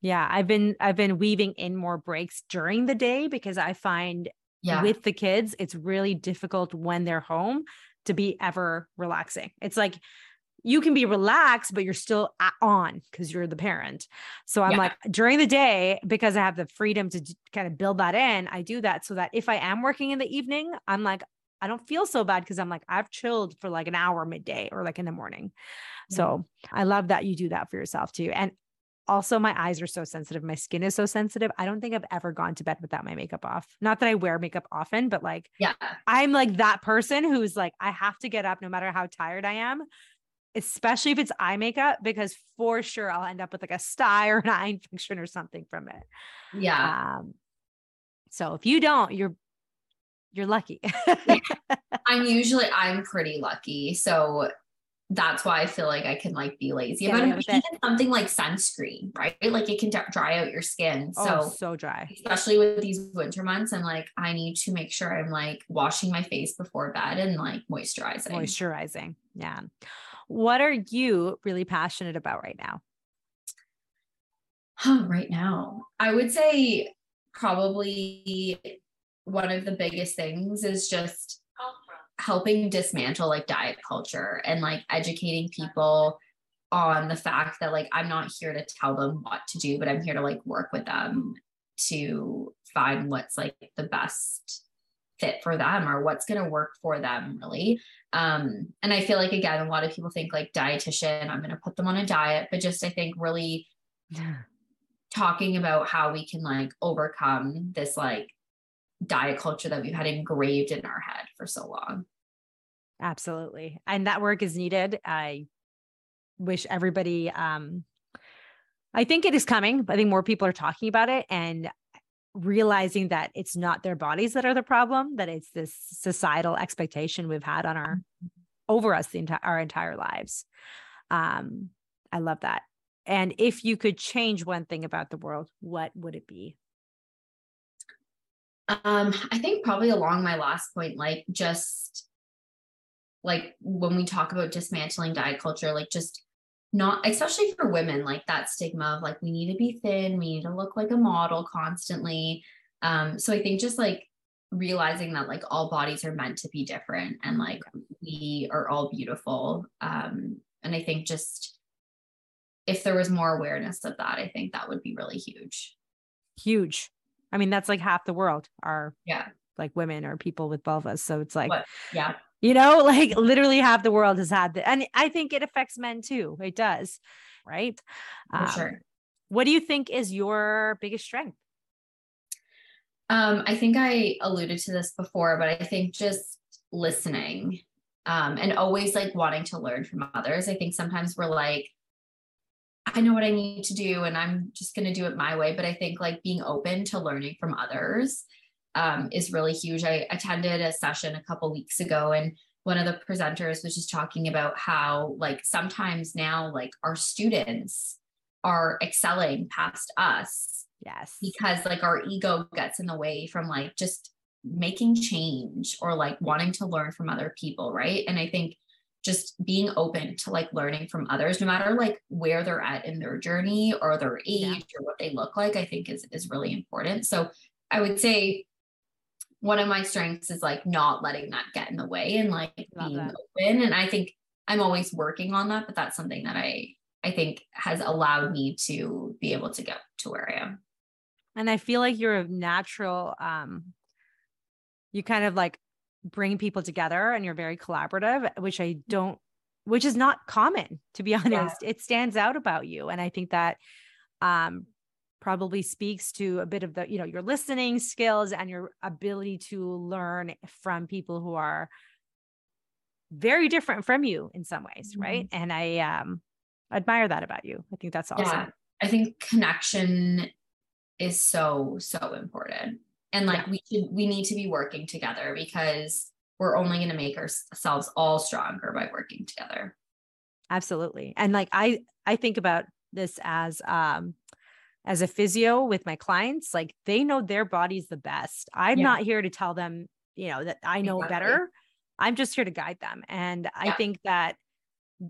Yeah. I've been, I've been weaving in more breaks during the day because I find yeah. with the kids, it's really difficult when they're home to be ever relaxing. It's like you can be relaxed, but you're still on because you're the parent. So I'm yeah. like during the day, because I have the freedom to kind of build that in, I do that so that if I am working in the evening, I'm like, I don't feel so bad because I'm like, I've chilled for like an hour midday or like in the morning. Yeah. So I love that you do that for yourself too. And also my eyes are so sensitive my skin is so sensitive i don't think i've ever gone to bed without my makeup off not that i wear makeup often but like yeah i'm like that person who's like i have to get up no matter how tired i am especially if it's eye makeup because for sure i'll end up with like a sty or an eye infection or something from it yeah um so if you don't you're you're lucky i'm usually i'm pretty lucky so that's why I feel like I can like be lazy Yeah, about it. Even something like sunscreen, right? Like it can d- dry out your skin. So oh so dry especially with these winter months, I'm like, I need to make sure I'm like washing my face before bed and like moisturizing. moisturizing yeah what are you really passionate about right now? Right now, I would say probably one of the biggest things is just helping dismantle like diet culture and like educating people on the fact that like I'm not here to tell them what to do, but I'm here to like work with them to find what's like the best fit for them or what's going to work for them really um and i feel like again a lot of people think like dietitian i'm going to put them on a diet but just i think really talking about how we can like overcome this like diet culture that we've had engraved in our head for so long Absolutely. And that work is needed. I wish everybody um I think it is coming. I think more people are talking about it and realizing that it's not their bodies that are the problem, that it's this societal expectation we've had on our over us the entire our entire lives. Um I love that. And if you could change one thing about the world, what would it be? um i think probably along my last point like just like when we talk about dismantling diet culture like just not especially for women like that stigma of like we need to be thin we need to look like a model constantly um so i think just like realizing that like all bodies are meant to be different and like we are all beautiful um and i think just if there was more awareness of that i think that would be really huge Huge. I mean, that's like half the world are yeah like women or people with vulvas. So it's like What? yeah you know like literally half the world has had that and i think it affects men too it does right for Um, sure what do you think is your biggest strength Um, I think I alluded to this before, but I think just listening um, and always like wanting to learn from others. I think sometimes we're like, I know what I need to do and I'm just going to do it my way. But I think like being open to learning from others um, is really huge. I attended a session a couple weeks ago and one of the presenters was just talking about how like sometimes now like our students are excelling past us yes because like our ego gets in the way from like just making change or like wanting to learn from other people right and i think just being open to like learning from others no matter like where they're at in their journey or their age Yeah. or what they look like i think is is really important so i would say one of my strengths is like not letting that get in the way and like Love being that. open and i think i'm always working on that but that's something that i i think has allowed me to be able to get to where i am. And i feel like you're a natural um you kind of like bring people together and you're very collaborative which i don't which is not common to be honest. It stands out about you and i think that um probably speaks to a bit of the you know your listening skills and your ability to learn from people who are very different from you in some ways right and i um admire that about you i think that's awesome Yeah. I think connection is so, so important. And like Yeah. we should, we need to be working together because we're only going to make ourselves all stronger by working together. absolutely and like i i think about this as um as a physio with my clients like they know their bodies the best i'm Yeah. not here to tell them you know that i know Exactly. better i'm just here to guide them and i think that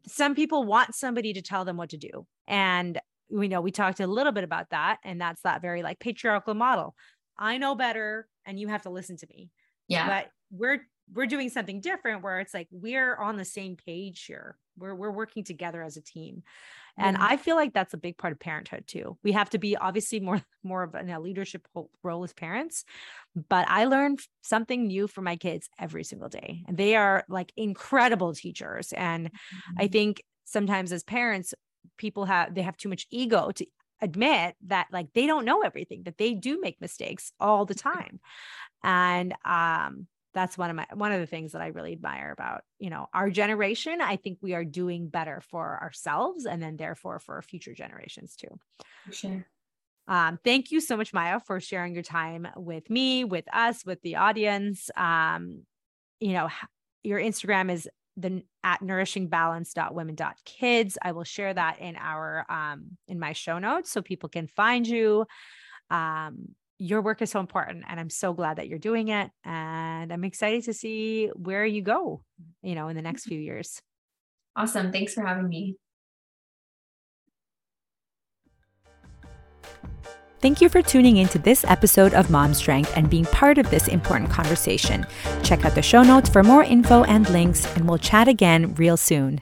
some people want somebody to tell them what to do and we know we talked a little bit about that and that's that very like patriarchal model i know better and you have to listen to me Yeah. but we're we're doing something different where it's like we're on the same page here we're we're working together as a team. And Yeah. i feel like that's a big part of parenthood too. We have to be obviously more more of a leadership role as parents but i learn something new from my kids every single day. And they are like incredible teachers. And i Mhm. think sometimes as parents people have they have too much ego to admit that like they don't know everything that they do make mistakes all the time. And um that's one of my one of the things that I really admire about you know our generation. I think we are doing better for ourselves and then therefore for future generations too. Sure. Um, thank you so much, Maiya, for sharing your time with me, with us, with the audience. Um, you know, your Instagram is the at nourishingbalance.women.kids. I will share that in our um in my show notes so people can find you. Um, your work is so important and i'm so glad that you're doing it and i'm excited to see where you go you know in the next few years awesome thanks for having me Thank you for tuning in to this episode of Mom Strength and being part of this important conversation. Check out the show notes for more info and links, and we'll chat again real soon.